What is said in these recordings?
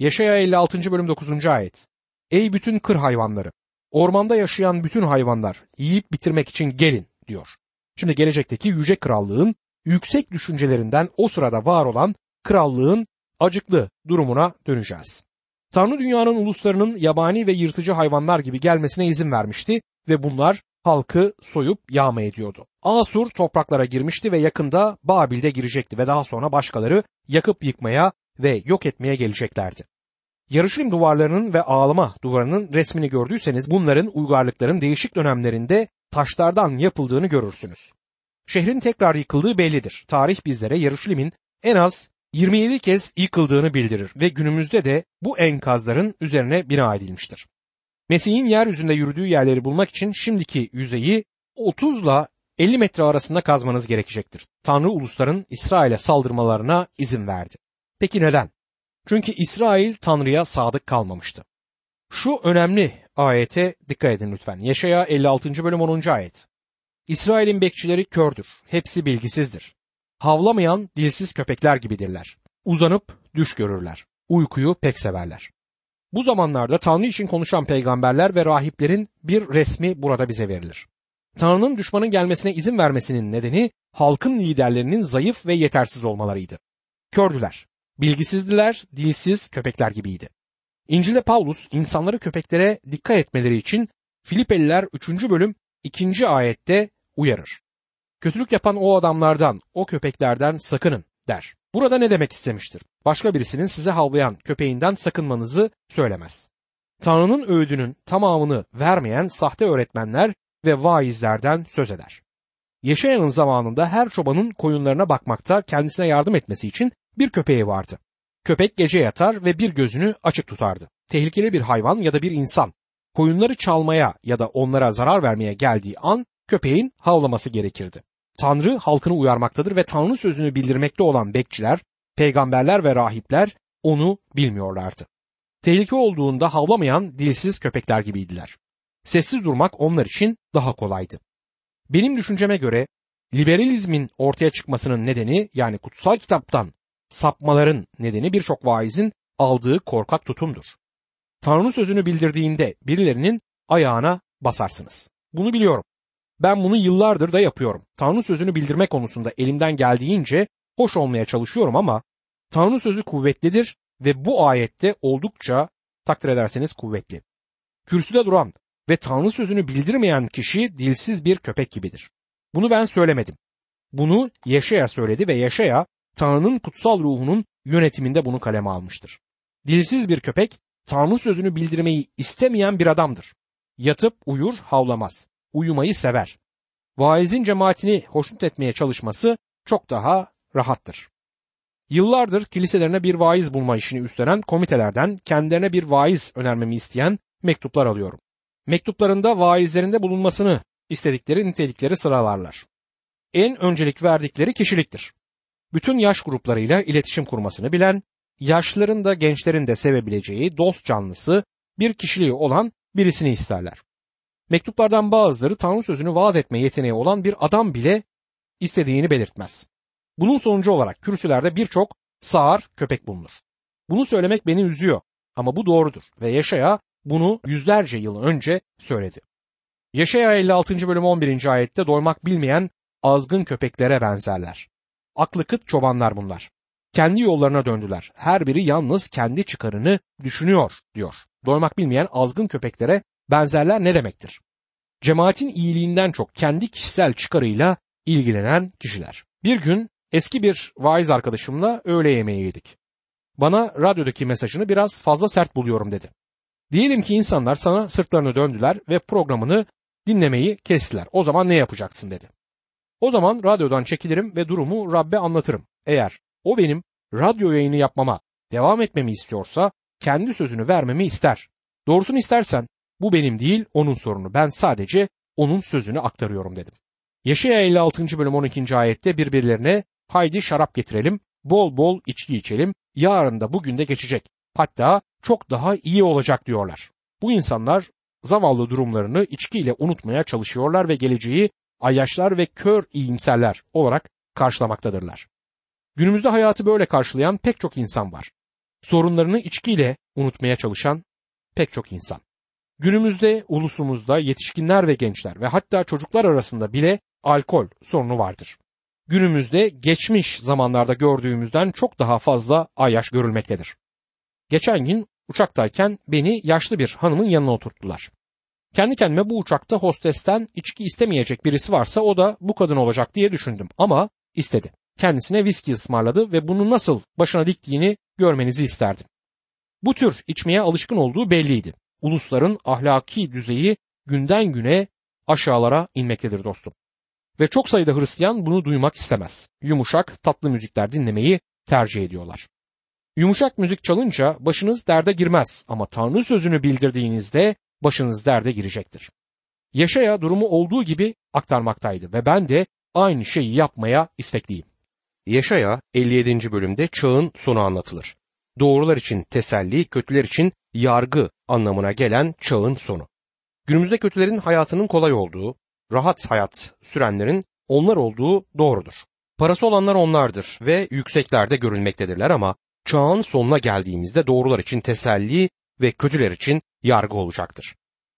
Yeşaya 56. bölüm 9. ayet. Ey bütün kır hayvanları, ormanda yaşayan bütün hayvanlar yiyip bitirmek için gelin diyor. Şimdi gelecekteki yüce krallığın yüksek düşüncelerinden o sırada var olan krallığın acıklı durumuna döneceğiz. Tanrı dünyanın uluslarının yabani ve yırtıcı hayvanlar gibi gelmesine izin vermişti ve bunlar halkı soyup yağma ediyordu. Asur topraklara girmişti ve yakında Babil'de girecekti ve daha sonra başkaları yakıp yıkmaya ve yok etmeye geleceklerdi. Yarışilim duvarlarının ve ağlama duvarının resmini gördüyseniz bunların uygarlıkların değişik dönemlerinde taşlardan yapıldığını görürsünüz. Şehrin tekrar yıkıldığı bellidir. Tarih bizlere Yarışilim'in en az 27 kez yıkıldığını bildirir ve günümüzde de bu enkazların üzerine bina edilmiştir. Mesih'in yeryüzünde yürüdüğü yerleri bulmak için şimdiki yüzeyi 30 ile 50 metre arasında kazmanız gerekecektir. Tanrı ulusların İsrail'e saldırmalarına izin verdi. Peki neden? Çünkü İsrail Tanrı'ya sadık kalmamıştı. Şu önemli ayete dikkat edin lütfen. Yaşaya 56. bölüm 10. ayet. İsrail'in bekçileri kördür, hepsi bilgisizdir. Havlamayan dilsiz köpekler gibidirler. Uzanıp düş görürler. Uykuyu pek severler. Bu zamanlarda Tanrı için konuşan peygamberler ve rahiplerin bir resmi burada bize verilir. Tanrı'nın düşmanın gelmesine izin vermesinin nedeni halkın liderlerinin zayıf ve yetersiz olmalarıydı. Kördüler, bilgisizdiler, dilsiz köpekler gibiydi. İncil'de Paulus insanları köpeklere dikkat etmeleri için Filipeliler 3. bölüm 2. ayette uyarır. Kötülük yapan o adamlardan, o köpeklerden sakının der. Burada ne demek istemiştir? Başka birisinin size havlayan köpeğinden sakınmanızı söylemez. Tanrı'nın öğüdünün tamamını vermeyen sahte öğretmenler ve vaizlerden söz eder. Yaşayanın zamanında her çobanın koyunlarına bakmakta kendisine yardım etmesi için bir köpeği vardı. Köpek gece yatar ve bir gözünü açık tutardı. Tehlikeli bir hayvan ya da bir insan koyunları çalmaya ya da onlara zarar vermeye geldiği an köpeğin havlaması gerekirdi. Tanrı halkını uyarmaktadır ve Tanrı sözünü bildirmekte olan bekçiler, peygamberler ve rahipler onu bilmiyorlardı. Tehlike olduğunda havlamayan dilsiz köpekler gibiydiler. Sessiz durmak onlar için daha kolaydı. Benim düşünceme göre liberalizmin ortaya çıkmasının nedeni yani kutsal kitaptan sapmaların nedeni birçok vaizin aldığı korkak tutumdur. Tanrı sözünü bildirdiğinde birilerinin ayağına basarsınız. Bunu biliyorum. Ben bunu yıllardır da yapıyorum. Tanrı sözünü bildirme konusunda elimden geldiğince hoş olmaya çalışıyorum ama Tanrı sözü kuvvetlidir ve bu ayette oldukça takdir ederseniz kuvvetli. Kürsüde duran ve Tanrı sözünü bildirmeyen kişi dilsiz bir köpek gibidir. Bunu ben söylemedim. Bunu Yaşaya söyledi ve Yaşaya Tanrı'nın kutsal ruhunun yönetiminde bunu kaleme almıştır. Dilsiz bir köpek Tanrı sözünü bildirmeyi istemeyen bir adamdır. Yatıp uyur, havlamaz. Uyumayı sever. Vaizin cemaatini hoşnut etmeye çalışması çok daha rahattır. Yıllardır kiliselerine bir vaiz bulma işini üstlenen komitelerden kendilerine bir vaiz önermemi isteyen mektuplar alıyorum. Mektuplarında vaizlerinde bulunmasını istedikleri nitelikleri sıralarlar. En öncelik verdikleri kişiliktir. Bütün yaş gruplarıyla iletişim kurmasını bilen, yaşlıların da gençlerin de sevebileceği dost canlısı bir kişiliği olan birisini isterler. Mektuplardan bazıları Tanrı sözünü vaaz etme yeteneği olan bir adam bile istediğini belirtmez. Bunun sonucu olarak kürsülerde birçok sağır köpek bulunur. Bunu söylemek beni üzüyor ama bu doğrudur ve Yaşaya bunu yüzlerce yıl önce söyledi. Yaşaya 56. bölüm 11. ayette doymak bilmeyen azgın köpeklere benzerler. Aklı kıt çobanlar bunlar. Kendi yollarına döndüler. Her biri yalnız kendi çıkarını düşünüyor diyor. Doymak bilmeyen azgın köpeklere benzerler ne demektir? Cemaatin iyiliğinden çok kendi kişisel çıkarıyla ilgilenen kişiler. Bir gün eski bir vaiz arkadaşımla öğle yemeği yedik. Bana radyodaki mesajını biraz fazla sert buluyorum dedi. Diyelim ki insanlar sana sırtlarını döndüler ve programını dinlemeyi kestiler. O zaman ne yapacaksın dedi. O zaman radyodan çekilirim ve durumu Rabbe anlatırım. Eğer o benim radyo yayını yapmama devam etmemi istiyorsa kendi sözünü vermemi ister. Doğrusunu istersen bu benim değil onun sorunu. Ben sadece onun sözünü aktarıyorum dedim. Yaşaya 56. bölüm 12. ayette birbirlerine haydi şarap getirelim, bol bol içki içelim, yarın da bugün de geçecek. Hatta çok daha iyi olacak diyorlar. Bu insanlar zavallı durumlarını içkiyle unutmaya çalışıyorlar ve geleceği ayyaşlar ve kör iyimserler olarak karşılamaktadırlar. Günümüzde hayatı böyle karşılayan pek çok insan var. sorunlarını içkiyle unutmaya çalışan pek çok insan. Günümüzde ulusumuzda yetişkinler ve gençler ve hatta çocuklar arasında bile alkol sorunu vardır. Günümüzde geçmiş zamanlarda gördüğümüzden çok daha fazla ayyaş görülmektedir. Geçen gün uçaktayken beni yaşlı bir hanımın yanına oturttular. Kendi kendime bu uçakta hostesten içki istemeyecek birisi varsa o da bu kadın olacak diye düşündüm ama istedi. Kendisine viski ısmarladı ve bunu nasıl başına diktiğini görmenizi isterdim. Bu tür içmeye alışkın olduğu belliydi. Ulusların ahlaki düzeyi günden güne aşağılara inmektedir dostum. Ve çok sayıda Hristiyan bunu duymak istemez. Yumuşak, tatlı müzikler dinlemeyi tercih ediyorlar. Yumuşak müzik çalınca başınız derde girmez ama Tanrı sözünü bildirdiğinizde başınız derde girecektir. Yaşaya durumu olduğu gibi aktarmaktaydı ve ben de aynı şeyi yapmaya istekliyim. Yaşaya 57. bölümde çağın sonu anlatılır. Doğrular için teselli, kötüler için yargı anlamına gelen çağın sonu. Günümüzde kötülerin hayatının kolay olduğu, rahat hayat sürenlerin onlar olduğu doğrudur. Parası olanlar onlardır ve yükseklerde görülmektedirler ama çağın sonuna geldiğimizde doğrular için teselli ve kötüler için yargı olacaktır.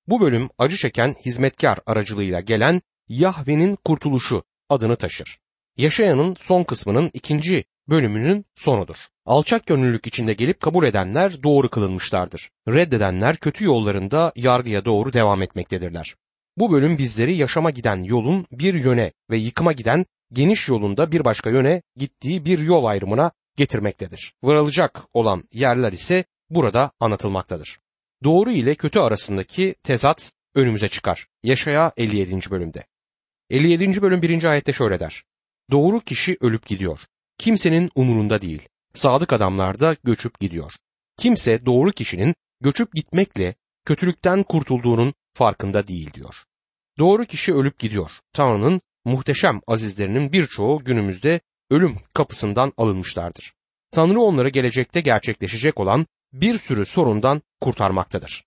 Bu bölüm acı çeken hizmetkar aracılığıyla gelen Yahve'nin kurtuluşu adını taşır. Yaşayanın son kısmının ikinci bölümünün sonudur. Alçak gönüllülük içinde gelip kabul edenler doğru kılınmışlardır. Reddedenler kötü yollarında yargıya doğru devam etmektedirler. Bu bölüm bizleri yaşama giden yolun bir yöne ve yıkıma giden geniş yolunda bir başka yöne gittiği bir yol ayrımına getirmektedir. Varılacak olan yerler ise burada anlatılmaktadır. Doğru ile kötü arasındaki tezat önümüze çıkar. Yaşaya 57. bölümde. 57. bölüm 1. ayette şöyle der. Doğru kişi ölüp gidiyor. Kimsenin umurunda değil. Sadık adamlar da göçüp gidiyor. Kimse doğru kişinin göçüp gitmekle kötülükten kurtulduğunun farkında değil diyor. Doğru kişi ölüp gidiyor. Tanrı'nın muhteşem azizlerinin birçoğu günümüzde ölüm kapısından alınmışlardır. Tanrı onları gelecekte gerçekleşecek olan bir sürü sorundan kurtarmaktadır.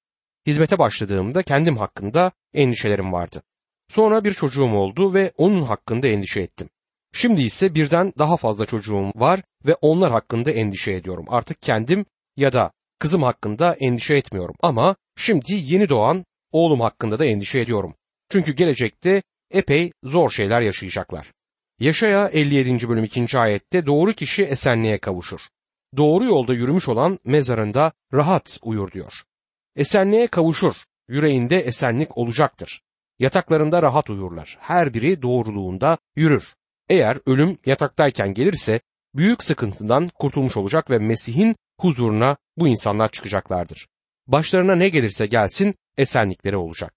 Hizmete başladığımda kendim hakkında endişelerim vardı. Sonra bir çocuğum oldu ve onun hakkında endişe ettim. Şimdi ise birden daha fazla çocuğum var ve onlar hakkında endişe ediyorum. Artık kendim ya da kızım hakkında endişe etmiyorum ama şimdi yeni doğan oğlum hakkında da endişe ediyorum. Çünkü gelecekte epey zor şeyler yaşayacaklar. Yaşaya 57. bölüm 2. ayette doğru kişi esenliğe kavuşur. Doğru yolda yürümüş olan mezarında rahat uyur diyor. Esenliğe kavuşur, yüreğinde esenlik olacaktır. Yataklarında rahat uyurlar. Her biri doğruluğunda yürür. Eğer ölüm yataktayken gelirse büyük sıkıntıdan kurtulmuş olacak ve Mesih'in huzuruna bu insanlar çıkacaklardır. Başlarına ne gelirse gelsin esenlikleri olacak.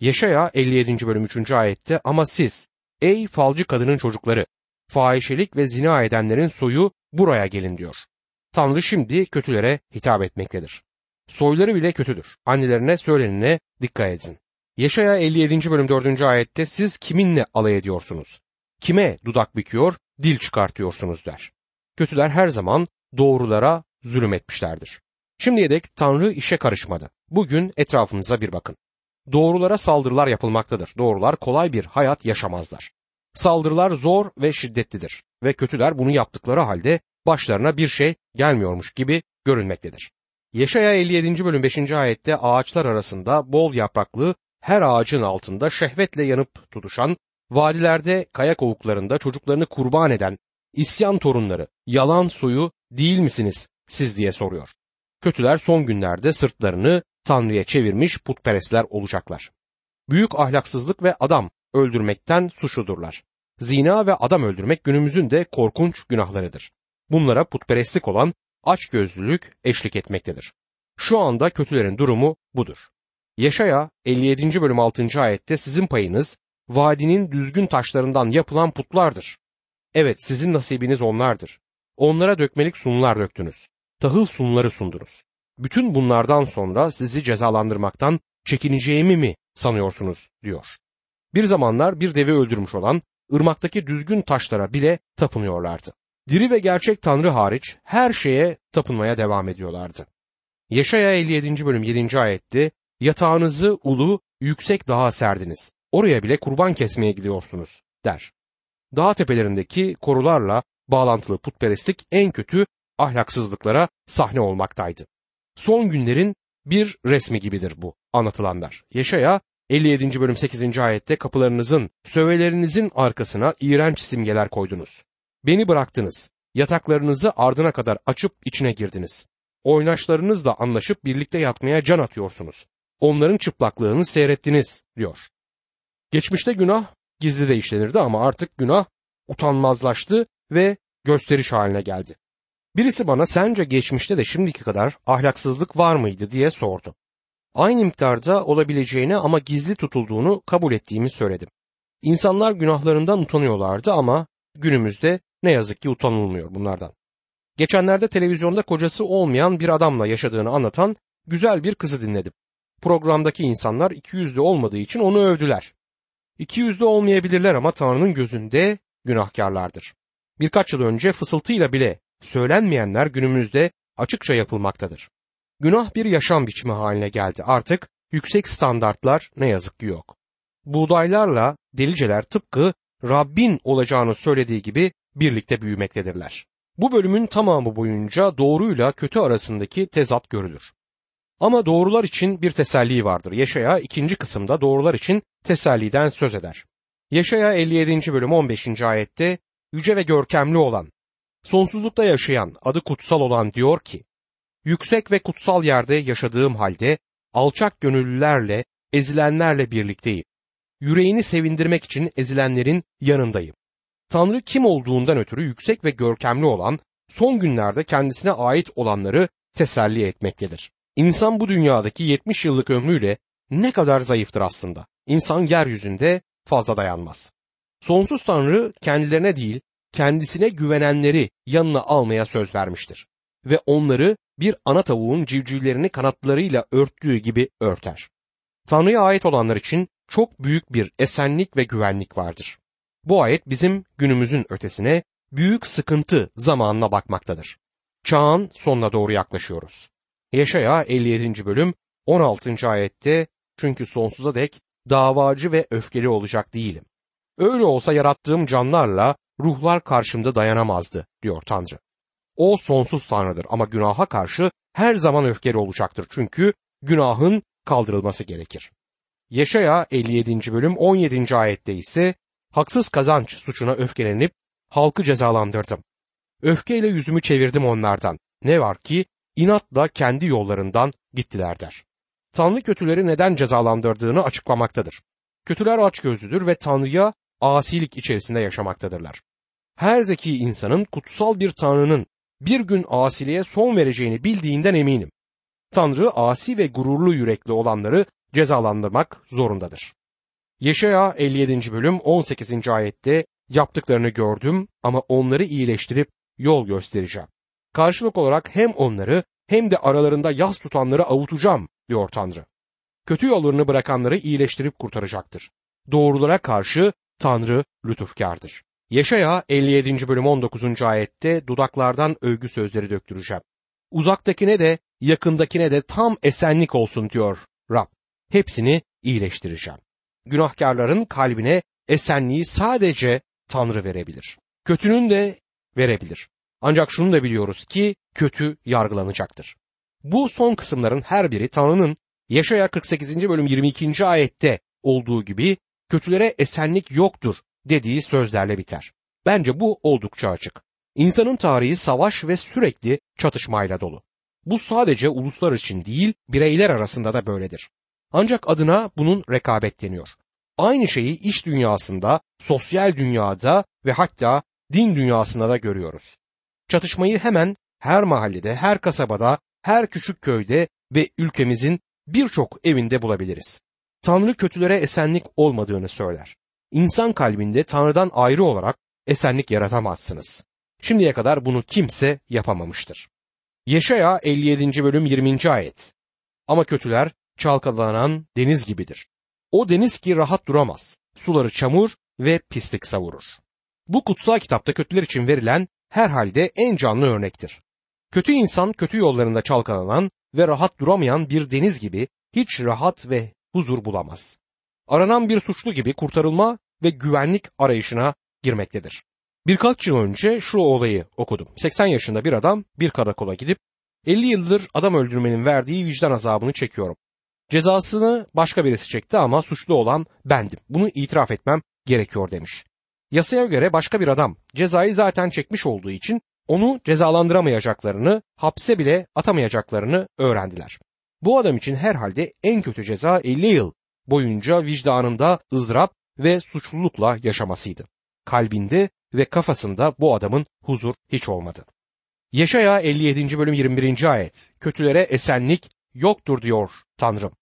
Yaşaya 57. bölüm 3. ayette ama siz ey falcı kadının çocukları fahişelik ve zina edenlerin soyu buraya gelin diyor. Tanrı şimdi kötülere hitap etmektedir. Soyları bile kötüdür. Annelerine söylenene dikkat edin. Yaşaya 57. bölüm 4. ayette siz kiminle alay ediyorsunuz? Kime dudak büküyor, dil çıkartıyorsunuz der. Kötüler her zaman doğrulara zulüm etmişlerdir. Şimdiye dek Tanrı işe karışmadı. Bugün etrafınıza bir bakın. Doğrulara saldırılar yapılmaktadır. Doğrular kolay bir hayat yaşamazlar. Saldırılar zor ve şiddetlidir ve kötüler bunu yaptıkları halde başlarına bir şey gelmiyormuş gibi görünmektedir. Yeşaya 57. bölüm 5. ayette ağaçlar arasında bol yapraklı her ağacın altında şehvetle yanıp tutuşan, vadilerde kaya kovuklarında çocuklarını kurban eden isyan torunları, yalan soyu değil misiniz siz diye soruyor. Kötüler son günlerde sırtlarını Tanrı'ya çevirmiş putperestler olacaklar. Büyük ahlaksızlık ve adam öldürmekten suçludurlar. Zina ve adam öldürmek günümüzün de korkunç günahlarıdır. Bunlara putperestlik olan açgözlülük eşlik etmektedir. Şu anda kötülerin durumu budur. Yaşaya 57. bölüm 6. ayette sizin payınız vadinin düzgün taşlarından yapılan putlardır. Evet sizin nasibiniz onlardır. Onlara dökmelik sunlar döktünüz. Tahıl sunları sundunuz. Bütün bunlardan sonra sizi cezalandırmaktan çekineceğimi mi sanıyorsunuz diyor. Bir zamanlar bir devi öldürmüş olan ırmaktaki düzgün taşlara bile tapınıyorlardı. Diri ve gerçek Tanrı hariç her şeye tapınmaya devam ediyorlardı. Yaşaya 57. bölüm 7. ayette yatağınızı ulu yüksek dağa serdiniz. Oraya bile kurban kesmeye gidiyorsunuz der. Dağ tepelerindeki korularla bağlantılı putperestlik en kötü ahlaksızlıklara sahne olmaktaydı. Son günlerin bir resmi gibidir bu anlatılanlar. Yaşaya 57. bölüm 8. ayette kapılarınızın, sövelerinizin arkasına iğrenç simgeler koydunuz. Beni bıraktınız. Yataklarınızı ardına kadar açıp içine girdiniz. Oynaşlarınızla anlaşıp birlikte yatmaya can atıyorsunuz. Onların çıplaklığını seyrettiniz diyor. Geçmişte günah gizli de işlenirdi ama artık günah utanmazlaştı ve gösteriş haline geldi. Birisi bana sence geçmişte de şimdiki kadar ahlaksızlık var mıydı diye sordu. Aynı miktarda olabileceğini ama gizli tutulduğunu kabul ettiğimi söyledim. İnsanlar günahlarından utanıyorlardı ama günümüzde ne yazık ki utanılmıyor bunlardan. Geçenlerde televizyonda kocası olmayan bir adamla yaşadığını anlatan güzel bir kızı dinledim. Programdaki insanlar iki yüzlü olmadığı için onu övdüler. İki yüzlü olmayabilirler ama Tanrı'nın gözünde günahkarlardır. Birkaç yıl önce fısıltıyla bile söylenmeyenler günümüzde açıkça yapılmaktadır. Günah bir yaşam biçimi haline geldi. Artık yüksek standartlar ne yazık ki yok. Buğdaylarla deliceler tıpkı Rabbin olacağını söylediği gibi birlikte büyümektedirler. Bu bölümün tamamı boyunca doğruyla kötü arasındaki tezat görülür. Ama doğrular için bir teselli vardır. Yaşaya ikinci kısımda doğrular için teselliden söz eder. Yaşaya 57. bölüm 15. ayette yüce ve görkemli olan, sonsuzlukta yaşayan, adı kutsal olan diyor ki, yüksek ve kutsal yerde yaşadığım halde alçak gönüllülerle, ezilenlerle birlikteyim. Yüreğini sevindirmek için ezilenlerin yanındayım. Tanrı kim olduğundan ötürü yüksek ve görkemli olan, son günlerde kendisine ait olanları teselli etmektedir. İnsan bu dünyadaki 70 yıllık ömrüyle ne kadar zayıftır aslında. İnsan yeryüzünde fazla dayanmaz. Sonsuz Tanrı kendilerine değil, kendisine güvenenleri yanına almaya söz vermiştir ve onları bir ana tavuğun civcivlerini kanatlarıyla örttüğü gibi örter. Tanrı'ya ait olanlar için çok büyük bir esenlik ve güvenlik vardır. Bu ayet bizim günümüzün ötesine büyük sıkıntı zamanına bakmaktadır. Çağın sonuna doğru yaklaşıyoruz. Yaşaya 57. bölüm 16. ayette çünkü sonsuza dek davacı ve öfkeli olacak değilim. Öyle olsa yarattığım canlarla ruhlar karşımda dayanamazdı diyor Tanrı. O sonsuz Tanrı'dır ama günaha karşı her zaman öfkeli olacaktır çünkü günahın kaldırılması gerekir. Yaşaya 57. bölüm 17. ayette ise haksız kazanç suçuna öfkelenip halkı cezalandırdım. Öfkeyle yüzümü çevirdim onlardan. Ne var ki inatla kendi yollarından gittiler der. Tanrı kötüleri neden cezalandırdığını açıklamaktadır. Kötüler açgözlüdür ve Tanrı'ya asilik içerisinde yaşamaktadırlar. Her zeki insanın kutsal bir Tanrı'nın bir gün asiliğe son vereceğini bildiğinden eminim. Tanrı asi ve gururlu yürekli olanları cezalandırmak zorundadır. Yeşaya 57. bölüm 18. ayette yaptıklarını gördüm ama onları iyileştirip yol göstereceğim. Karşılık olarak hem onları hem de aralarında yas tutanları avutacağım diyor Tanrı. Kötü yollarını bırakanları iyileştirip kurtaracaktır. Doğrulara karşı Tanrı lütufkardır. Yaşaya 57. bölüm 19. ayette dudaklardan övgü sözleri döktüreceğim. Uzaktakine de yakındakine de tam esenlik olsun diyor Rab. Hepsini iyileştireceğim. Günahkarların kalbine esenliği sadece Tanrı verebilir. Kötünün de verebilir. Ancak şunu da biliyoruz ki kötü yargılanacaktır. Bu son kısımların her biri Tanrı'nın Yaşaya 48. bölüm 22. ayette olduğu gibi kötülere esenlik yoktur dediği sözlerle biter. Bence bu oldukça açık. İnsanın tarihi savaş ve sürekli çatışmayla dolu. Bu sadece uluslar için değil, bireyler arasında da böyledir. Ancak adına bunun rekabet deniyor. Aynı şeyi iş dünyasında, sosyal dünyada ve hatta din dünyasında da görüyoruz. Çatışmayı hemen her mahallede, her kasabada, her küçük köyde ve ülkemizin birçok evinde bulabiliriz. Tanrı kötülere esenlik olmadığını söyler. İnsan kalbinde Tanrı'dan ayrı olarak esenlik yaratamazsınız. Şimdiye kadar bunu kimse yapamamıştır. Yeşaya 57. bölüm 20. ayet. Ama kötüler çalkalanan deniz gibidir. O deniz ki rahat duramaz. Suları çamur ve pislik savurur. Bu kutsal kitapta kötüler için verilen herhalde en canlı örnektir. Kötü insan kötü yollarında çalkalanan ve rahat duramayan bir deniz gibi hiç rahat ve huzur bulamaz. Aranan bir suçlu gibi kurtarılma ve güvenlik arayışına girmektedir. Birkaç yıl önce şu olayı okudum. 80 yaşında bir adam bir karakola gidip 50 yıldır adam öldürmenin verdiği vicdan azabını çekiyorum. Cezasını başka birisi çekti ama suçlu olan bendim. Bunu itiraf etmem gerekiyor demiş. Yasaya göre başka bir adam cezayı zaten çekmiş olduğu için onu cezalandıramayacaklarını, hapse bile atamayacaklarını öğrendiler. Bu adam için herhalde en kötü ceza 50 yıl boyunca vicdanında ızdırap ve suçlulukla yaşamasıydı. Kalbinde ve kafasında bu adamın huzur hiç olmadı. Yaşaya 57. bölüm 21. ayet. Kötülere esenlik yoktur diyor Tanrım.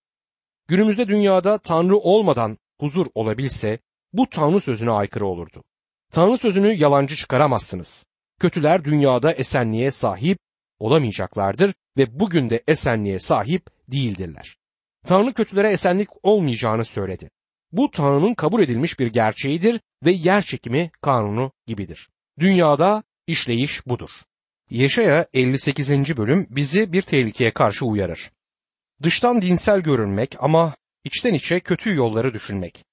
Günümüzde dünyada Tanrı olmadan huzur olabilse bu Tanrı sözüne aykırı olurdu. Tanrı sözünü yalancı çıkaramazsınız. Kötüler dünyada esenliğe sahip olamayacaklardır ve bugün de esenliğe sahip değildirler. Tanrı kötülere esenlik olmayacağını söyledi. Bu Tanrı'nın kabul edilmiş bir gerçeğidir ve yer çekimi kanunu gibidir. Dünyada işleyiş budur. Yeşaya 58. bölüm bizi bir tehlikeye karşı uyarır. Dıştan dinsel görünmek ama içten içe kötü yolları düşünmek.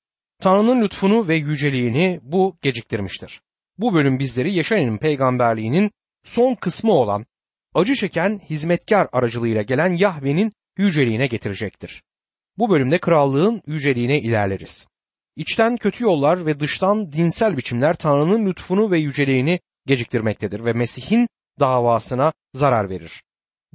Tanrı'nın lütfunu ve yüceliğini bu geciktirmiştir. Bu bölüm bizleri Yeşaya'nın peygamberliğinin son kısmı olan acı çeken hizmetkar aracılığıyla gelen Yahve'nin yüceliğine getirecektir. Bu bölümde krallığın yüceliğine ilerleriz. İçten kötü yollar ve dıştan dinsel biçimler Tanrı'nın lütfunu ve yüceliğini geciktirmektedir ve Mesih'in davasına zarar verir.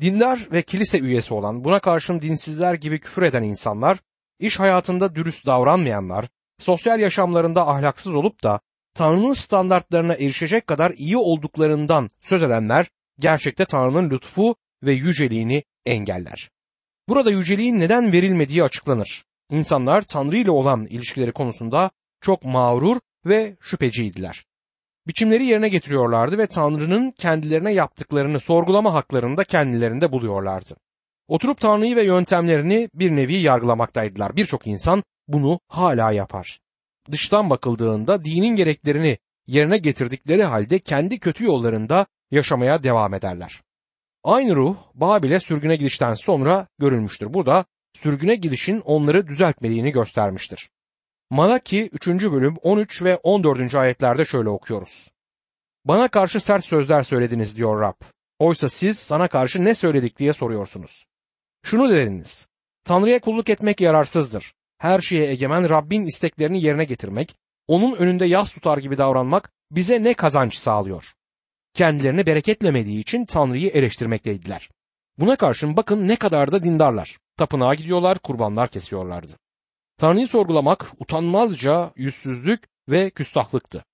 Dindar ve kilise üyesi olan buna karşın dinsizler gibi küfür eden insanlar, iş hayatında dürüst davranmayanlar, sosyal yaşamlarında ahlaksız olup da Tanrı'nın standartlarına erişecek kadar iyi olduklarından söz edenler gerçekte Tanrı'nın lütfu ve yüceliğini engeller. Burada yüceliğin neden verilmediği açıklanır. İnsanlar Tanrı ile olan ilişkileri konusunda çok mağrur ve şüpheciydiler. Biçimleri yerine getiriyorlardı ve Tanrı'nın kendilerine yaptıklarını sorgulama haklarını da kendilerinde buluyorlardı. Oturup Tanrı'yı ve yöntemlerini bir nevi yargılamaktaydılar. Birçok insan bunu hala yapar. Dıştan bakıldığında dinin gereklerini yerine getirdikleri halde kendi kötü yollarında yaşamaya devam ederler. Aynı ruh Babil'e sürgüne gidişten sonra görülmüştür. Bu da sürgüne gidişin onları düzeltmediğini göstermiştir. Malaki 3. bölüm 13 ve 14. ayetlerde şöyle okuyoruz. Bana karşı sert sözler söylediniz diyor Rab. Oysa siz sana karşı ne söyledik diye soruyorsunuz. Şunu dediniz. Tanrı'ya kulluk etmek yararsızdır. Her şeye egemen Rabbin isteklerini yerine getirmek, onun önünde yas tutar gibi davranmak bize ne kazanç sağlıyor? Kendilerini bereketlemediği için Tanrı'yı eleştirmekteydiler. Buna karşın bakın ne kadar da dindarlar. Tapınağa gidiyorlar, kurbanlar kesiyorlardı. Tanrı'yı sorgulamak utanmazca yüzsüzlük ve küstahlıktı.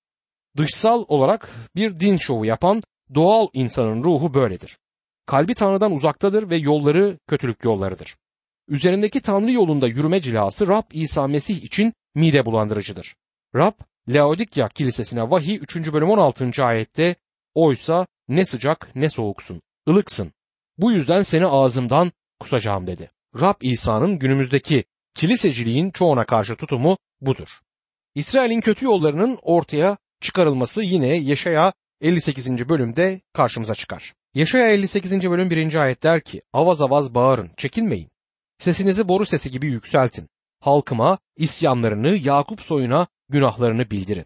Dışsal olarak bir din şovu yapan doğal insanın ruhu böyledir. Kalbi Tanrı'dan uzaktadır ve yolları kötülük yollarıdır. Üzerindeki Tanrı yolunda yürüme cilası Rab İsa Mesih için mide bulandırıcıdır. Rab Laodikya kilisesine vahiy 3. bölüm 16. ayette oysa ne sıcak ne soğuksun, ılıksın. Bu yüzden seni ağzımdan kusacağım dedi. Rab İsa'nın günümüzdeki kiliseciliğin çoğuna karşı tutumu budur. İsrail'in kötü yollarının ortaya çıkarılması yine Yaşaya 58. bölümde karşımıza çıkar. Yaşaya 58. bölüm 1. ayet der ki avaz avaz bağırın çekinmeyin. Sesinizi boru sesi gibi yükseltin. Halkıma isyanlarını Yakup soyuna günahlarını bildirin.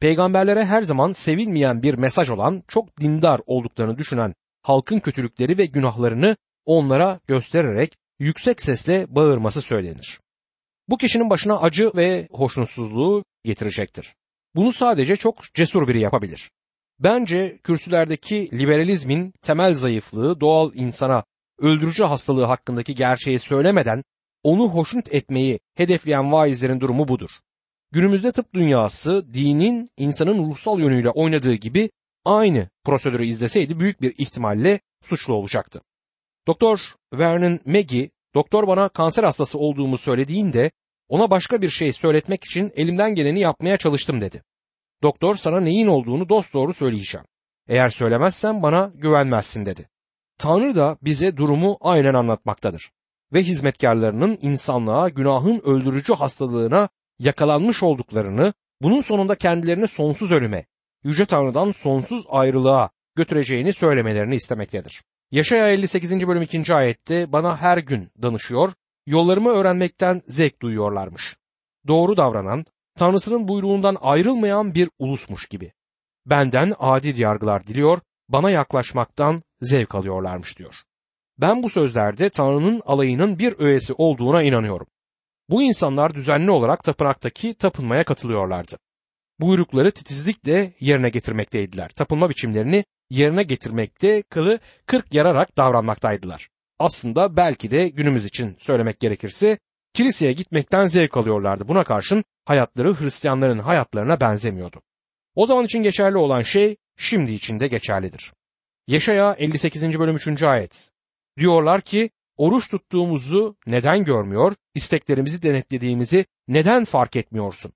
Peygamberlere her zaman sevilmeyen bir mesaj olan çok dindar olduklarını düşünen halkın kötülükleri ve günahlarını onlara göstererek yüksek sesle bağırması söylenir. Bu kişinin başına acı ve hoşnutsuzluğu getirecektir. Bunu sadece çok cesur biri yapabilir. Bence kürsülerdeki liberalizmin temel zayıflığı doğal insana öldürücü hastalığı hakkındaki gerçeği söylemeden onu hoşnut etmeyi hedefleyen vaizlerin durumu budur. Günümüzde tıp dünyası dinin insanın ruhsal yönüyle oynadığı gibi aynı prosedürü izleseydi büyük bir ihtimalle suçlu olacaktı. Doktor Vernon Maggie, doktor bana kanser hastası olduğumu söylediğinde ona başka bir şey söyletmek için elimden geleni yapmaya çalıştım dedi. Doktor sana neyin olduğunu dosdoğru söyleyeceğim. Eğer söylemezsen bana güvenmezsin dedi. Tanrı da bize durumu aynen anlatmaktadır. Ve hizmetkarlarının insanlığa günahın öldürücü hastalığına yakalanmış olduklarını, bunun sonunda kendilerini sonsuz ölüme, Yüce Tanrı'dan sonsuz ayrılığa götüreceğini söylemelerini istemektedir. Yaşaya 58. bölüm 2. ayette bana her gün danışıyor, yollarımı öğrenmekten zevk duyuyorlarmış. Doğru davranan, Tanrısının buyruğundan ayrılmayan bir ulusmuş gibi. benden adil yargılar diliyor, bana yaklaşmaktan zevk alıyorlarmış diyor. Ben bu sözlerde Tanrı'nın alayının bir öğesi olduğuna inanıyorum. Bu insanlar düzenli olarak tapınaktaki tapınmaya katılıyorlardı. Buyrukları titizlikle yerine getirmekteydiler. Tapınma biçimlerini yerine getirmekte kılı kırk yararak davranmaktaydılar. Aslında belki de günümüz için söylemek gerekirse kiliseye gitmekten zevk alıyorlardı. Buna karşın hayatları Hristiyanların hayatlarına benzemiyordu. O zaman için geçerli olan şey şimdi için de geçerlidir. Yaşaya 58. bölüm 3. ayet. Diyorlar ki oruç tuttuğumuzu neden görmüyor, isteklerimizi denetlediğimizi neden fark etmiyorsun?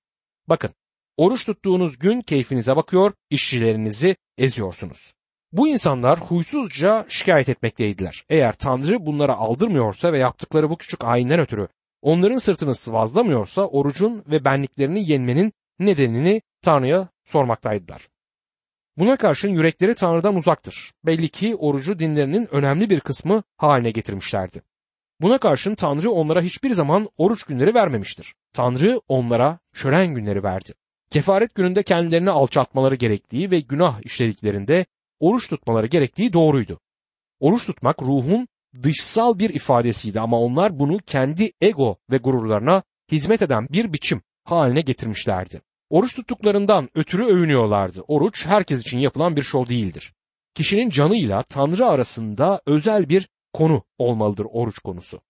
Bakın, oruç tuttuğunuz gün keyfinize bakıyor, işçilerinizi eziyorsunuz. Bu insanlar huysuzca şikayet etmekteydiler. Eğer Tanrı bunlara aldırmıyorsa ve yaptıkları bu küçük ayinden ötürü onların sırtını sıvazlamıyorsa orucun ve benliklerini yenmenin nedenini Tanrı'ya sormaktaydılar. Buna karşın yürekleri Tanrı'dan uzaktır. Belli ki orucu dinlerinin önemli bir kısmı haline getirmişlerdi. Buna karşın Tanrı onlara hiçbir zaman oruç günleri vermemiştir. Tanrı onlara şölen günleri verdi. Kefaret gününde kendilerini alçaltmaları gerektiği ve günah işlediklerinde oruç tutmaları gerektiği doğruydu. Oruç tutmak ruhun dışsal bir ifadesiydi ama onlar bunu kendi ego ve gururlarına hizmet eden bir biçim haline getirmişlerdi. Oruç tuttuklarından ötürü övünüyorlardı. Oruç herkes için yapılan bir şov değildir. Kişinin canıyla Tanrı arasında özel bir konu olmalıdır oruç konusu.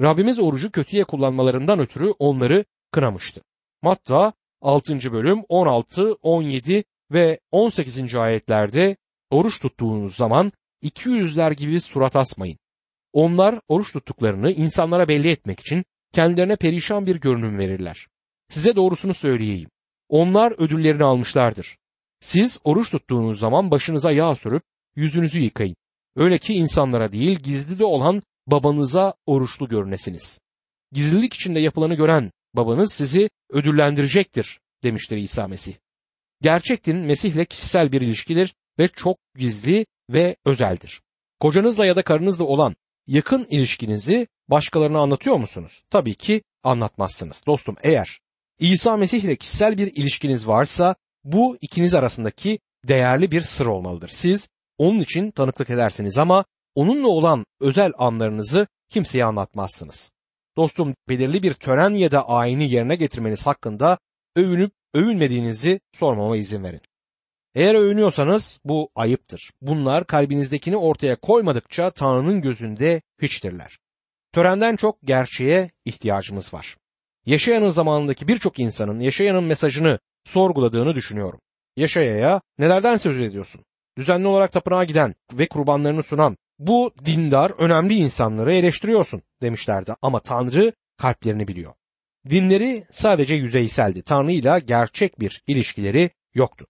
Rabbimiz orucu kötüye kullanmalarından ötürü onları kınamıştı. Matta 6. bölüm 16, 17 ve 18. ayetlerde oruç tuttuğunuz zaman iki yüzler gibi surat asmayın. Onlar oruç tuttuklarını insanlara belli etmek için kendilerine perişan bir görünüm verirler. Size doğrusunu söyleyeyim. Onlar ödüllerini almışlardır. Siz oruç tuttuğunuz zaman başınıza yağ sürüp yüzünüzü yıkayın. Öyle ki insanlara değil gizlide olan babanıza oruçlu görünesiniz. Gizlilik içinde yapılanı gören babanız sizi ödüllendirecektir demiştir İsa Mesih. Gerçek din Mesih'le kişisel bir ilişkidir ve çok gizli ve özeldir. Kocanızla ya da karınızla olan yakın ilişkinizi başkalarına anlatıyor musunuz? Tabii ki anlatmazsınız. Dostum eğer İsa Mesih ile kişisel bir ilişkiniz varsa bu ikiniz arasındaki değerli bir sır olmalıdır. Siz onun için tanıklık edersiniz ama onunla olan özel anlarınızı kimseye anlatmazsınız. Dostum belirli bir tören ya da ayini yerine getirmeniz hakkında övünüp övünmediğinizi sormama izin verin. Eğer övünüyorsanız bu ayıptır. Bunlar kalbinizdekini ortaya koymadıkça Tanrı'nın gözünde hiçtirler. Törenden çok gerçeğe ihtiyacımız var. Yaşayanın zamanındaki birçok insanın yaşayanın mesajını sorguladığını düşünüyorum. Yaşayaya nelerden söz ediyorsun? Düzenli olarak tapınağa giden ve kurbanlarını sunan bu dindar önemli insanları eleştiriyorsun demişlerdi ama Tanrı kalplerini biliyor. Dinleri sadece yüzeyseldi. Tanrı gerçek bir ilişkileri yoktu.